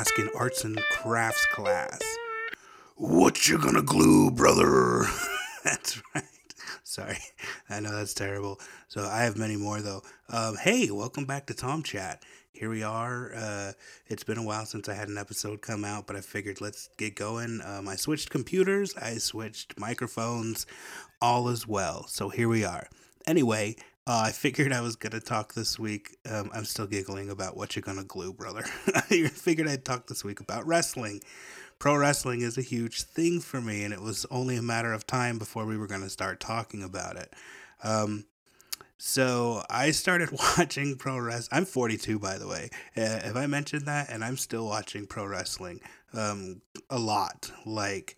Asking arts and crafts class, What you gonna glue, brother? that's right. Sorry, I know that's terrible. So I have many more though. Um, hey, welcome back to Tom Chat. Here we are. Uh, it's been a while since I had an episode come out, but I figured let's get going. Um, I switched computers, I switched microphones, all as well. So here we are. Anyway, uh, I figured I was gonna talk this week. Um, I'm still giggling about what you're gonna glue, brother. I figured I'd talk this week about wrestling. Pro wrestling is a huge thing for me, and it was only a matter of time before we were gonna start talking about it. Um, so I started watching pro wrestling. I'm 42, by the way. Uh, have I mentioned that? And I'm still watching pro wrestling um, a lot, like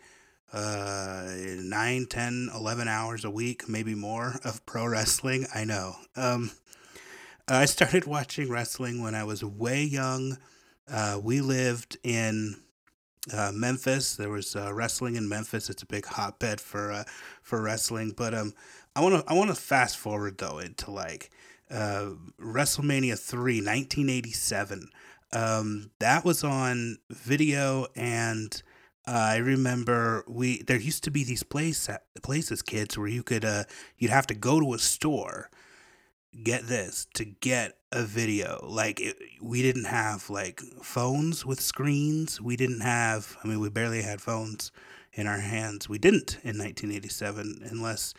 uh, 9, 10, 11 hours a week, maybe more of pro wrestling. I know. Um, I started watching wrestling when I was way young. Uh, we lived in uh, Memphis. There was uh, wrestling in Memphis. It's a big hotbed for uh, for wrestling. But um, I want to I want to fast forward though into like uh, WrestleMania 3, 1987. Um, that was on video, and I remember we there used to be these place places, kids, where you could uh, you'd have to go to a store, get this to get a video. Like it, we didn't have like phones with screens. We didn't have. I mean, we barely had phones in our hands. We didn't in 1987, unless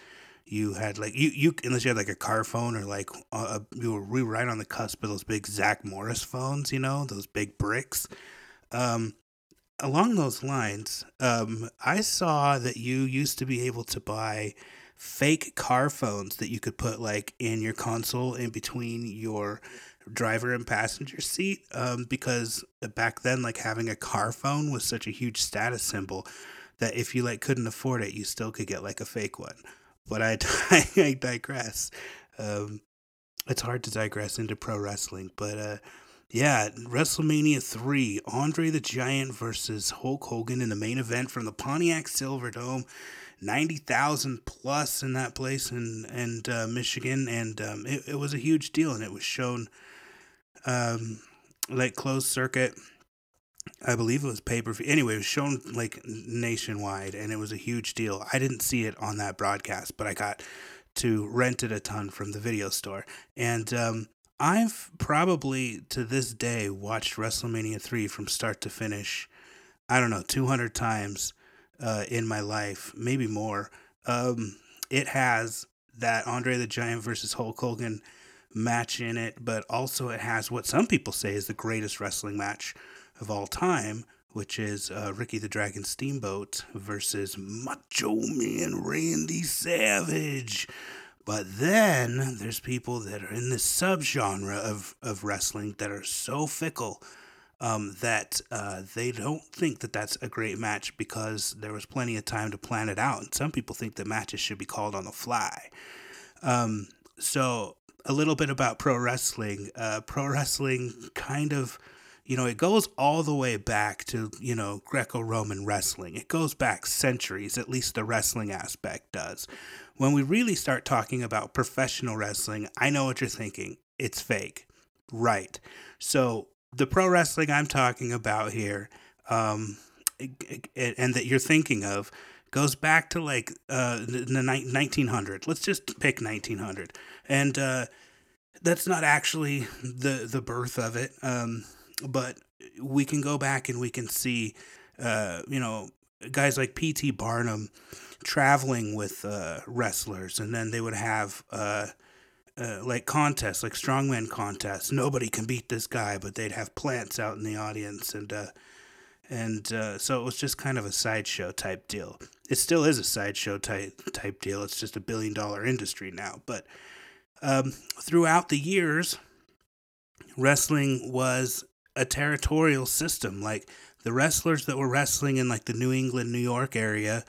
you had like you you unless you had like a car phone or like you were, we were right on the cusp of those big Zach Morris phones, you know, those big bricks. Um, along those lines, um, I saw that you used to be able to buy fake car phones that you could put like in your console in between your driver and passenger seat um, because back then like having a car phone was such a huge status symbol that if you like couldn't afford it you still could get like a fake one but I, I digress. Um, it's hard to digress into pro wrestling, but uh, yeah, WrestleMania 3, Andre the Giant versus Hulk Hogan in the main event from the Pontiac Silverdome. 90,000 plus in that place in, in uh, Michigan, and um, it, it was a huge deal, and it was shown um, like closed circuit I believe it was pay per view. Anyway, it was shown like nationwide, and it was a huge deal. I didn't see it on that broadcast, but I got to rent it a ton from the video store. And um, I've probably to this day watched WrestleMania 3 from start to finish, I don't know, 200 times uh, in my life, maybe more. Um, it has that Andre the Giant versus Hulk Hogan match in it, but also it has what some people say is the greatest wrestling match of all time, which is uh, Ricky the Dragon Steamboat versus Macho Man Randy Savage. But then there's people that are in this subgenre of, of wrestling that are so fickle um, that uh, they don't think that that's a great match because there was plenty of time to plan it out. And some people think that matches should be called on the fly. Um, so, a little bit about pro wrestling. Uh, pro wrestling kind of you know, it goes all the way back to, you know, Greco Roman wrestling. It goes back centuries, at least the wrestling aspect does. When we really start talking about professional wrestling, I know what you're thinking. It's fake. Right. So the pro wrestling I'm talking about here, um, and that you're thinking of, goes back to like uh, the 1900. Let's just pick 1900. And, uh, that's not actually the the birth of it. Um, but we can go back and we can see, uh, you know, guys like P.T. Barnum traveling with uh, wrestlers, and then they would have uh, uh, like contests, like strongman contests. Nobody can beat this guy, but they'd have plants out in the audience, and uh, and uh, so it was just kind of a sideshow type deal. It still is a sideshow type type deal. It's just a billion dollar industry now, but um, throughout the years, wrestling was a territorial system. Like the wrestlers that were wrestling in like the New England, New York area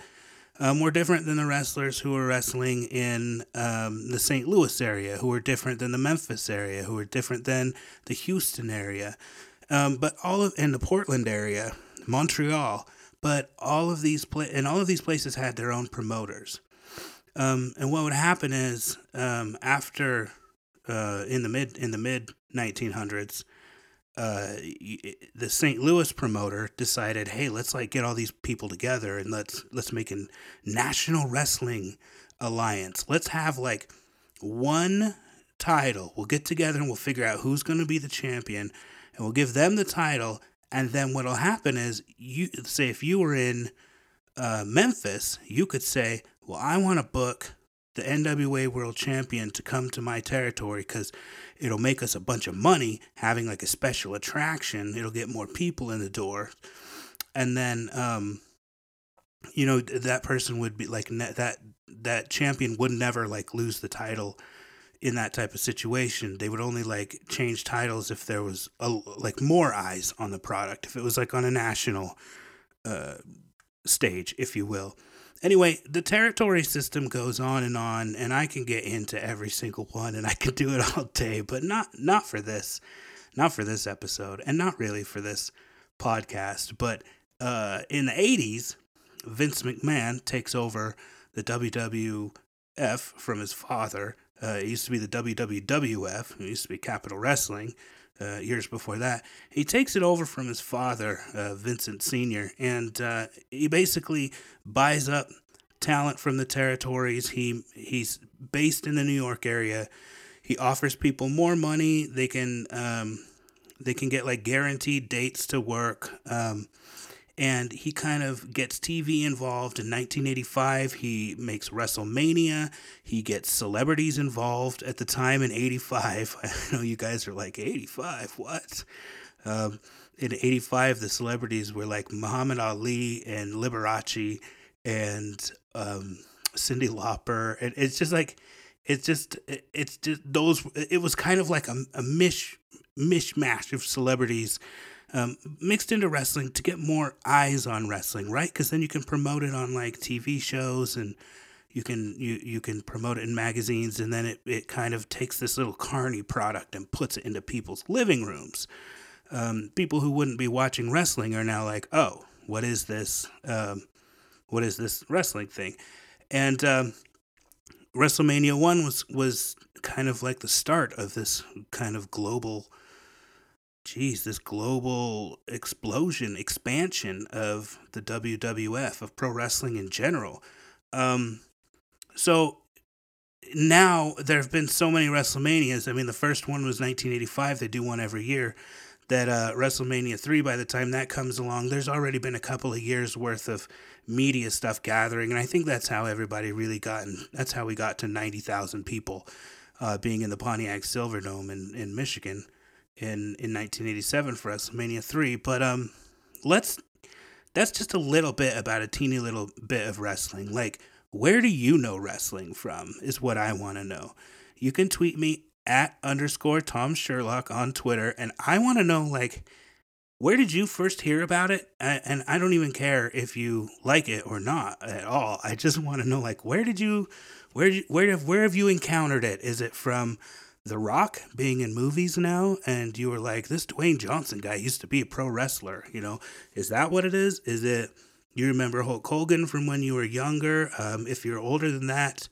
um, were different than the wrestlers who were wrestling in um, the St. Louis area, who were different than the Memphis area, who were different than the Houston area, um, but all of in the Portland area, Montreal. But all of these pla- and all of these places had their own promoters. Um, and what would happen is um, after uh, in the mid in the mid 1900s, uh, the St. Louis promoter decided, hey, let's like get all these people together and let's let's make a national wrestling alliance. Let's have like one title. We'll get together and we'll figure out who's going to be the champion, and we'll give them the title. And then what'll happen is, you say if you were in uh, Memphis, you could say, well, I want to book the NWA World Champion to come to my territory because it'll make us a bunch of money having like a special attraction. It'll get more people in the door. And then, um, you know, that person would be like that, that champion would never like lose the title in that type of situation. They would only like change titles if there was a, like more eyes on the product. If it was like on a national, uh, stage, if you will. Anyway, the territory system goes on and on, and I can get into every single one, and I can do it all day, but not not for this, not for this episode, and not really for this podcast. But uh, in the '80s, Vince McMahon takes over the WWF from his father. Uh, it used to be the WWF. It used to be Capitol Wrestling. Uh, years before that. He takes it over from his father, uh, Vincent Sr., and uh, he basically buys up talent from the territories. He he's based in the New York area. He offers people more money. They can um, they can get like guaranteed dates to work. Um, and he kind of gets TV involved. In 1985, he makes WrestleMania. He gets celebrities involved. At the time in 85, I know you guys are like, 85, what? Um, in 85, the celebrities were like Muhammad Ali and Liberace and um, Cyndi Lauper. And it's just like, it's just, it's just those, it was kind of like a, a mish, mishmash of celebrities um, mixed into wrestling to get more eyes on wrestling, right? Because then you can promote it on like TV shows and you can you you can promote it in magazines, and then it, it kind of takes this little carny product and puts it into people's living rooms. Um, people who wouldn't be watching wrestling are now like, oh, what is this? Um, what is this wrestling thing? And um, WrestleMania one was was kind of like the start of this kind of global geez, this global explosion, expansion of the WWF, of pro wrestling in general. Um, so now there have been so many WrestleManias. I mean, the first one was 1985. They do one every year. That uh, WrestleMania 3, by the time that comes along, there's already been a couple of years worth of media stuff gathering. And I think that's how everybody really got, in, that's how we got to 90,000 people uh, being in the Pontiac Silverdome in, in Michigan in in 1987 for WrestleMania 3. But um, let's that's just a little bit about a teeny little bit of wrestling. Like, where do you know wrestling from? Is what I want to know. You can tweet me at underscore Tom Sherlock on Twitter, and I want to know like where did you first hear about it? And I don't even care if you like it or not at all. I just want to know like where did you where where where have you encountered it? Is it from the Rock being in movies now, and you were like, this Dwayne Johnson guy used to be a pro wrestler, you know? Is that what it is? Is it you remember Hulk Hogan from when you were younger? Um, if you're older than that,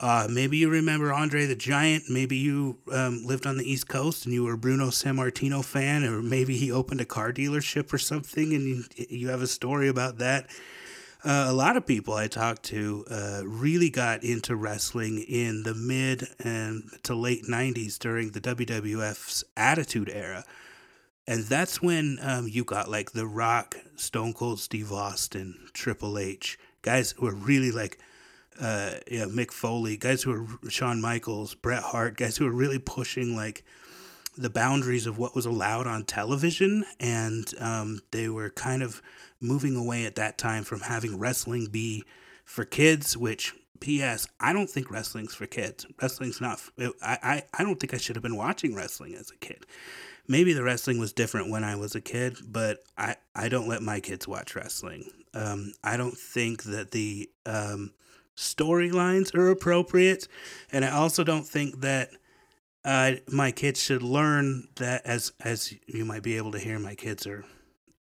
uh, maybe you remember Andre the Giant. Maybe you um, lived on the East Coast and you were a Bruno Sammartino fan, or maybe he opened a car dealership or something, and you, you have a story about that. Uh, a lot of people I talked to uh, really got into wrestling in the mid and to late 90s during the WWF's Attitude Era. And that's when um, you got like The Rock, Stone Cold Steve Austin, Triple H, guys who were really like uh, yeah, Mick Foley, guys who were Shawn Michaels, Bret Hart, guys who were really pushing like the boundaries of what was allowed on television. And um, they were kind of moving away at that time from having wrestling be for kids, which P.S. I don't think wrestling's for kids. Wrestling's not. I, I I don't think I should have been watching wrestling as a kid. Maybe the wrestling was different when I was a kid, but I I don't let my kids watch wrestling. Um, I don't think that the um, storylines are appropriate, and I also don't think that uh, my kids should learn that as as you might be able to hear, my kids are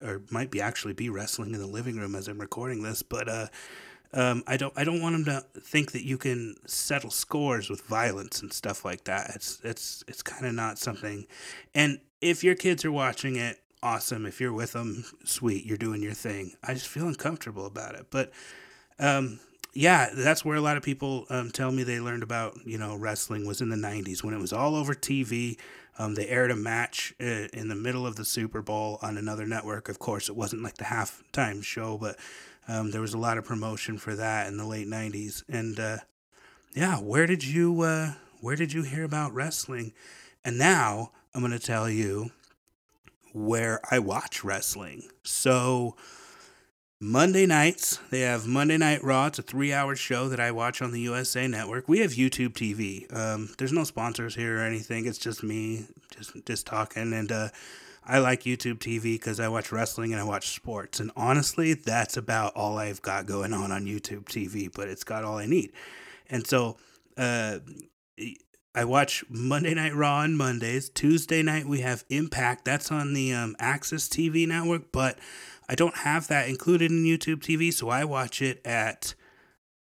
or might be actually be wrestling in the living room as I'm recording this, but uh, um, I don't I don't want them to think that you can settle scores with violence and stuff like that. It's it's it's kind of not something, and if your kids are watching it, awesome. If you're with them, sweet, you're doing your thing. I just feel uncomfortable about it. But um, yeah, that's where a lot of people um, tell me they learned about, you know, wrestling was in the 90s when it was all over TV. Um, they aired a match uh, in the middle of the Super Bowl on another network. Of course, it wasn't like the halftime show, but um, there was a lot of promotion for that in the late 90s. And uh, yeah, where did you uh, where did you hear about wrestling? And now I'm going to tell you where I watch wrestling. So Monday nights, they have Monday Night Raw. It's a three hour show that I watch on the USA Network. We have YouTube TV. Um, there's no sponsors here or anything. It's just me, just just talking. And uh, I like YouTube TV because I watch wrestling and I watch sports. And honestly, that's about all I've got going on on YouTube TV, but it's got all I need. And so uh, I watch Monday Night Raw on Mondays. Tuesday night we have Impact. That's on the um, AXS TV network, but I don't have that included in YouTube TV, so I watch it at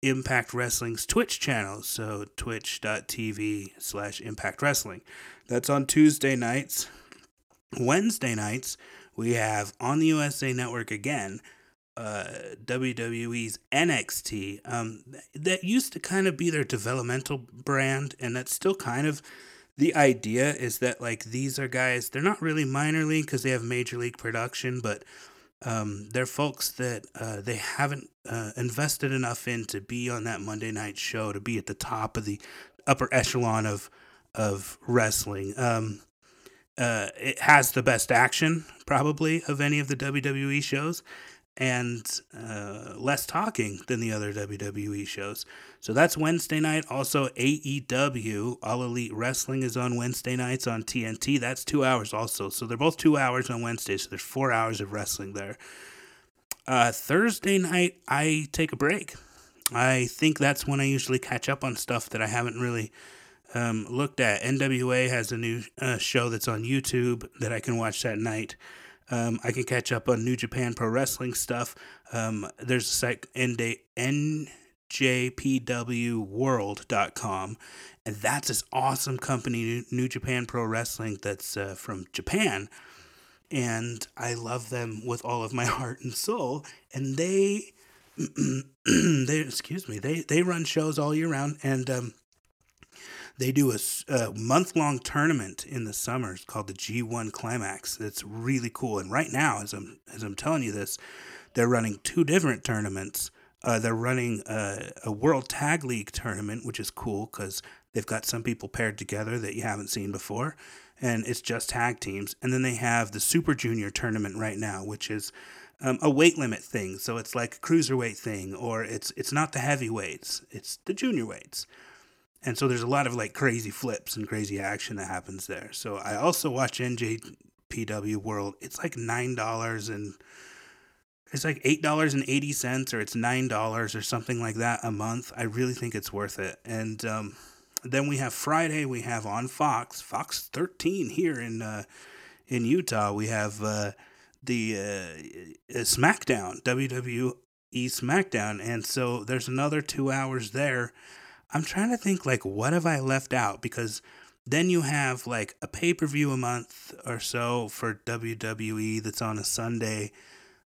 Impact Wrestling's Twitch channel. So twitch.tv slash Impact Wrestling. That's on Tuesday nights. Wednesday nights, we have on the USA Network again uh, WWE's NXT. Um, that used to kind of be their developmental brand, and that's still kind of the idea is that like these are guys. They're not really minor league because they have major league production, but um, they're folks that uh, they haven't uh, invested enough in to be on that Monday night show to be at the top of the upper echelon of of wrestling. Um, uh, it has the best action probably of any of the WWE shows and uh, less talking than the other WWE shows. So that's Wednesday night. Also, AEW, All Elite Wrestling, is on Wednesday nights on TNT. That's two hours also. So they're both two hours on Wednesday. So there's four hours of wrestling there. Uh, Thursday night, I take a break. I think that's when I usually catch up on stuff that I haven't really um, looked at. NWA has a new uh, show that's on YouTube that I can watch that night. Um, I can catch up on New Japan Pro Wrestling stuff. Um, there's a site, njpwworld.com, and that's this awesome company, New Japan Pro Wrestling, that's uh, from Japan. And I love them with all of my heart and soul. And they, they excuse me, they they run shows all year round, and um, they do a, a month long tournament in the summers called the G1 Climax. It's really cool. And right now, as I'm as I'm telling you this, they're running two different tournaments. Uh, they're running a, a, World Tag League tournament, which is cool because they've got some people paired together that you haven't seen before, and it's just tag teams. And then they have the Super Junior tournament right now, which is um, a weight limit thing. So it's like a cruiserweight thing, or it's it's not the heavyweights, it's the junior weights and so there's a lot of like crazy flips and crazy action that happens there. So I also watch NJPW World. It's like nine dollars and it's like eight dollars and eighty cents, or it's nine dollars or something like that a month. I really think it's worth it. And um, then we have Friday. We have on Fox, Fox 13 here in uh, in Utah. We have uh, the uh, SmackDown, WWE SmackDown, and so there's another two hours there I'm trying to think like what have I left out because then you have like a pay per view a month or so for WWE that's on a Sunday.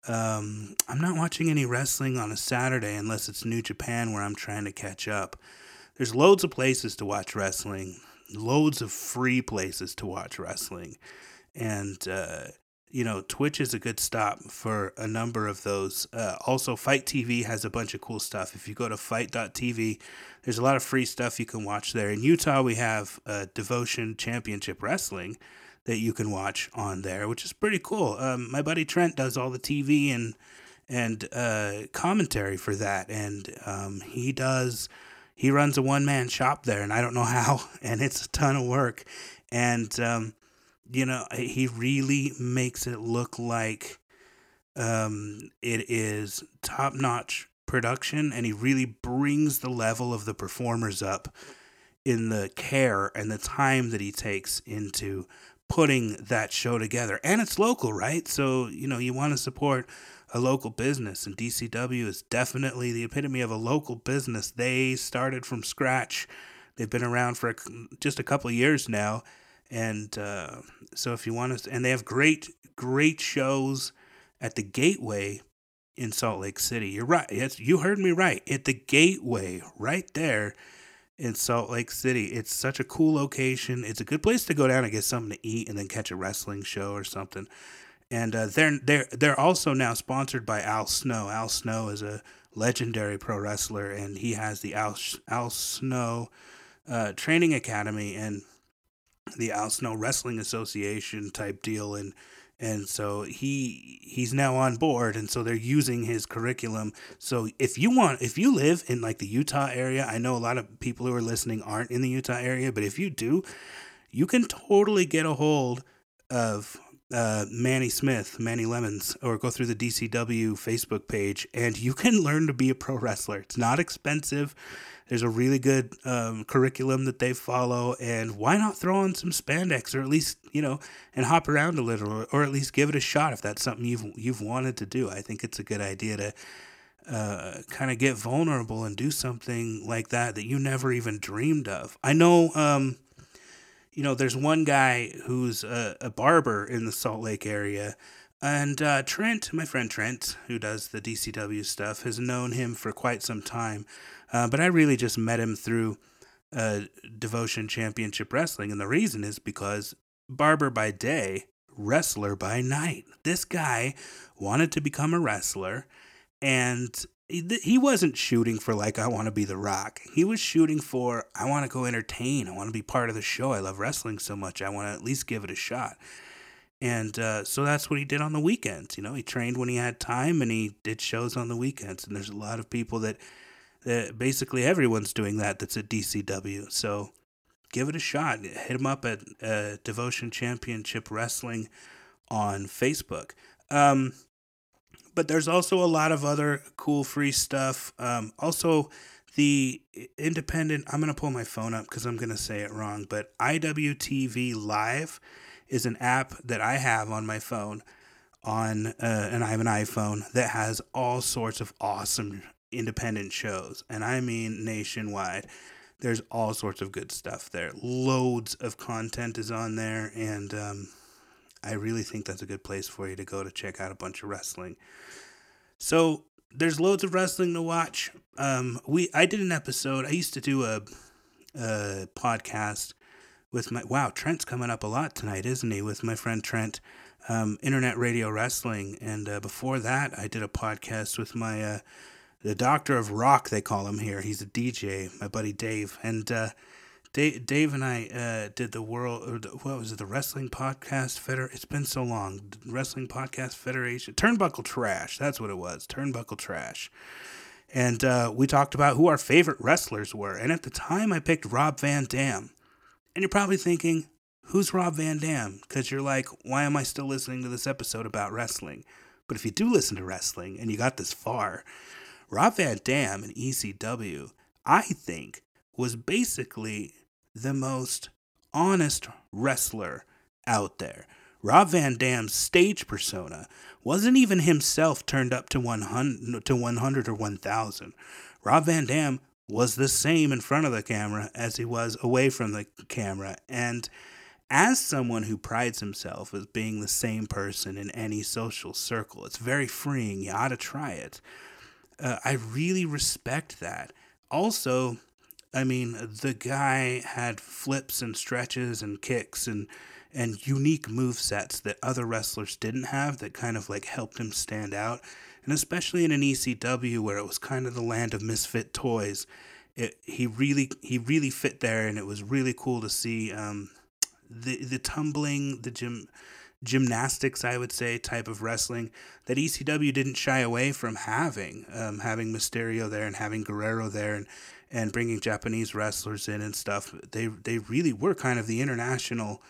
Um, I'm not watching any wrestling on a Saturday unless it's New Japan where I'm trying to catch up. There's loads of places to watch wrestling, loads of free places to watch wrestling. And uh, you know, Twitch is a good stop for a number of those. Uh, also, FITE TV has a bunch of cool stuff. If you go to FITE.tv, there's a lot of free stuff you can watch there. In Utah, we have uh, Devotion Championship Wrestling that you can watch on there, which is pretty cool. Um, my buddy Trent does all the TV and and uh, commentary for that, and um, he does. He runs a one man shop there, and I don't know how, and it's a ton of work. And um, you know, he really makes it look like um, it is top notch production, and he really brings the level of the performers up in the care and the time that he takes into putting that show together. And it's local, right? So, you know, you want to support a local business, and DCW is definitely the epitome of a local business. They started from scratch. They've been around for just a couple of years now, And uh, so if you want to, and they have great, great shows at the Gateway in Salt Lake City. You're right. Yes, you heard me right. At the Gateway, right there in Salt Lake City. It's such a cool location. It's a good place to go down and get something to eat and then catch a wrestling show or something. And uh, they're they're they're also now sponsored by Al Snow. Al Snow is a legendary pro wrestler, and he has the Al Al Snow uh, Training Academy and the Al Snow Wrestling Association type deal. And and so he he's now on board and so they're using his curriculum so if you want if you live in like the utah area i know a lot of people who are listening aren't in the utah area but if you do you can totally get a hold of uh, Manny Smith, Manny Lemons, or go through the DCW Facebook page, and you can learn to be a pro wrestler. It's not expensive. There's a really good um, curriculum that they follow, and why not throw on some spandex, or at least you know, and hop around a little, or, or at least give it a shot if that's something you've you've wanted to do. I think it's a good idea to uh, kind of get vulnerable and do something like that that you never even dreamed of. I know, um, you know, there's one guy who's a, a barber in the Salt Lake area. And uh, Trent, my friend Trent, who does the DCW stuff, has known him for quite some time. Uh, but I really just met him through uh, Devotion Championship Wrestling. And the reason is because barber by day, wrestler by night. This guy wanted to become a wrestler and he wasn't shooting for like I want to be the rock. He was shooting for I want to go entertain. I want to be part of the show. I love wrestling so much. I want to at least give it a shot. And uh, so that's what he did on the weekends. You know, he trained when he had time and he did shows on the weekends. And there's a lot of people that uh, basically everyone's doing that that's at DCW. So give it a shot. Hit him up at uh, Devotion Championship Wrestling on Facebook. Um, but there's also a lot of other cool free stuff. Um, also, the independent, I'm going to pull my phone up because I'm going to say it wrong, but IWTV Live is an app that I have on my phone on uh, and I have an iPhone that has all sorts of awesome independent shows, and I mean nationwide. There's all sorts of good stuff there. Loads of content is on there, and um, I really think that's a good place for you to go to check out a bunch of wrestling. So there's loads of wrestling to watch. Um, we I did an episode. I used to do a, a podcast with my wow Trent's coming up a lot tonight, isn't he? With my friend Trent, um, Internet Radio Wrestling, and uh, before that I did a podcast with my uh, the doctor of rock they call him here. He's a DJ, my buddy Dave, and uh, Dave, Dave and I uh, did the world. Or the, what was it? The Wrestling Podcast Feder. It's been so long. Wrestling Podcast Federation. Turnbuckle Trash. That's what it was. Turnbuckle Trash. And uh, we talked about who our favorite wrestlers were. And at the time, I picked Rob Van Dam. And you're probably thinking, who's Rob Van Dam? Because you're like, why am I still listening to this episode about wrestling? But if you do listen to wrestling and you got this far, Rob Van Dam in ECW, I think, was basically the most honest wrestler out there. Rob Van Dam's stage persona wasn't even himself turned up to 100, to 100 or 1000. Rob Van Dam was the same in front of the camera as he was away from the camera. And as someone who prides himself as being the same person in any social circle, it's very freeing. You ought to try it uh, I really respect that. Also, I mean, the guy had flips and stretches and kicks and and unique move sets that other wrestlers didn't have that kind of like helped him stand out. And especially in an ECW where it was kind of the land of misfit toys, it, he really he really fit there, and it was really cool to see um, the the tumbling, the gym gymnastics, I would say, type of wrestling that ECW didn't shy away from having, um, having Mysterio there and having Guerrero there and, and bringing Japanese wrestlers in and stuff. They, they really were kind of the international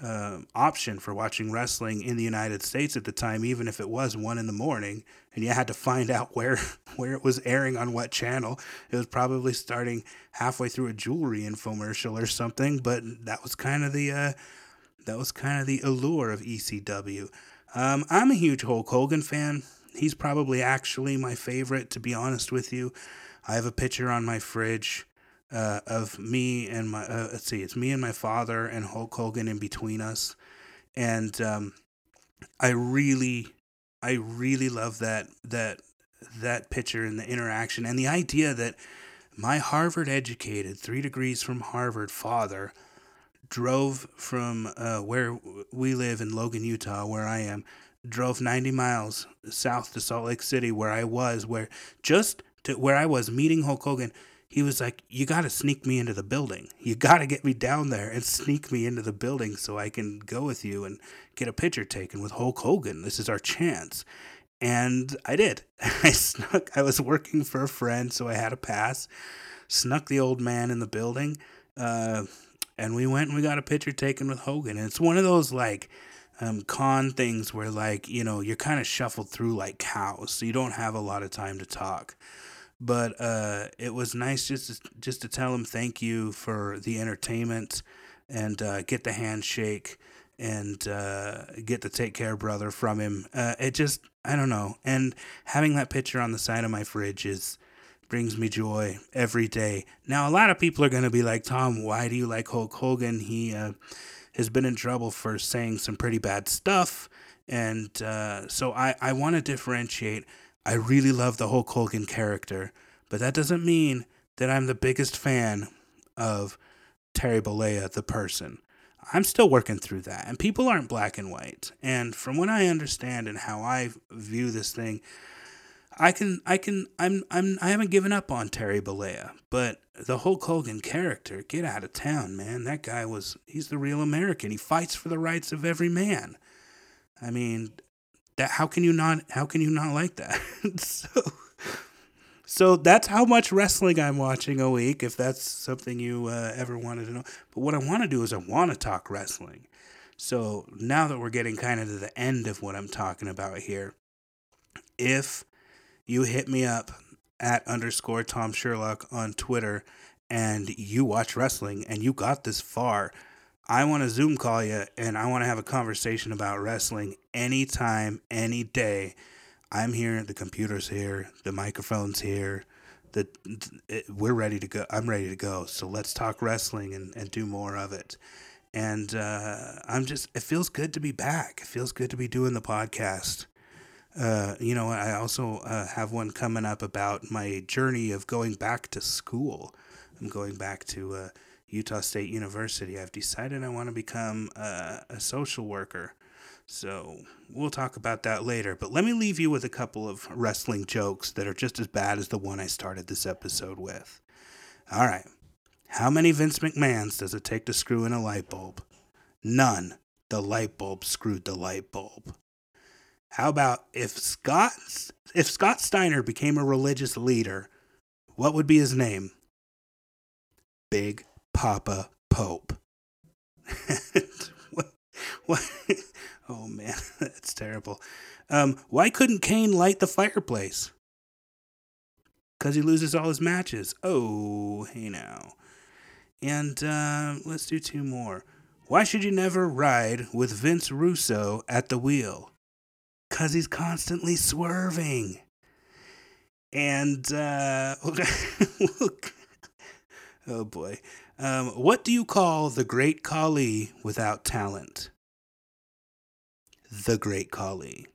uh, option for watching wrestling in the United States at the time, even if it was one in the morning and you had to find out where, where it was airing on what channel. It was probably starting halfway through a jewelry infomercial or something, but that was kind of the, uh, that was kind of the allure of ECW. Um, I'm a huge Hulk Hogan fan. He's probably actually my favorite, to be honest with you. I have a picture on my fridge uh, of me and my uh, let's see, it's me and my father and Hulk Hogan in between us, and um, I really, I really love that that that picture and the interaction and the idea that my Harvard educated, three degrees from Harvard father drove from uh, where we live in Logan, Utah, where I am, drove 90 miles south to Salt Lake City, where I was, where just to where I was meeting Hulk Hogan. He was like, You got to sneak me into the building. You got to get me down there and sneak me into the building so I can go with you and get a picture taken with Hulk Hogan. This is our chance. And I did. I snuck, I was working for a friend, so I had a pass, snuck the old man in the building. Uh, and we went and we got a picture taken with Hogan. And it's one of those like um, con things where like you know you're kind of shuffled through like cows, so you don't have a lot of time to talk. But uh, it was nice just to, just to tell him thank you for the entertainment and uh, get the handshake and uh, get the take care brother from him. Uh, it just I don't know. And having that picture on the side of my fridge is brings me joy every day. Now, a lot of people are to be like, Tom, why do you like Hulk Hogan? He uh, has been in trouble for saying some pretty bad stuff. And uh, so I, I want to differentiate. I really love the Hulk Hogan character, but that doesn't mean that I'm the biggest fan of Terry Bollea, the person. I'm still working through that, and people aren't black and white. And from what I understand and how I view this thing, I can I can I'm I'm I haven't given up on Terry Bollea, but the Hulk Hogan character, get out of town, man. That guy was he's the real American. He fights for the rights of every man. I mean, that how can you not how can you not like that? so so that's how much wrestling I'm watching a week if that's something you uh, ever wanted to know. But what I want to do is I want to talk wrestling. So now that we're getting kind of to the end of what I'm talking about here, if you hit me up at underscore Tom Sherlock on Twitter and you watch wrestling and you got this far, I want to Zoom call you and I want to have a conversation about wrestling anytime, any day. I'm here, the computer's here, the microphone's here. The, it, we're ready to go. I'm ready to go. So let's talk wrestling and, and do more of it. And uh, I'm just, it feels good to be back. It feels good to be doing the podcast. Uh, you know, I also uh, have one coming up about my journey of going back to school. I'm going back to uh, Utah State University. I've decided I want to become uh, a social worker. So we'll talk about that later. But let me leave you with a couple of wrestling jokes that are just as bad as the one I started this episode with. All right. How many Vince McMahons does it take to screw in a light bulb? None. The light bulb screwed the light bulb. How about if Scott if Scott Steiner became a religious leader, what would be his name? Big Papa Pope. what, what? Oh man, that's terrible. Um, why couldn't Kane light the fireplace? Because he loses all his matches. Oh, hey now. And uh, let's do two more. Why should you never ride with Vince Russo at the wheel? because he's constantly swerving. And, uh, oh boy. Um, what do you call the great Khali without talent? The Great Khali.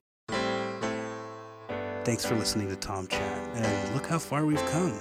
Thanks for listening to Tom Chat, and look how far we've come.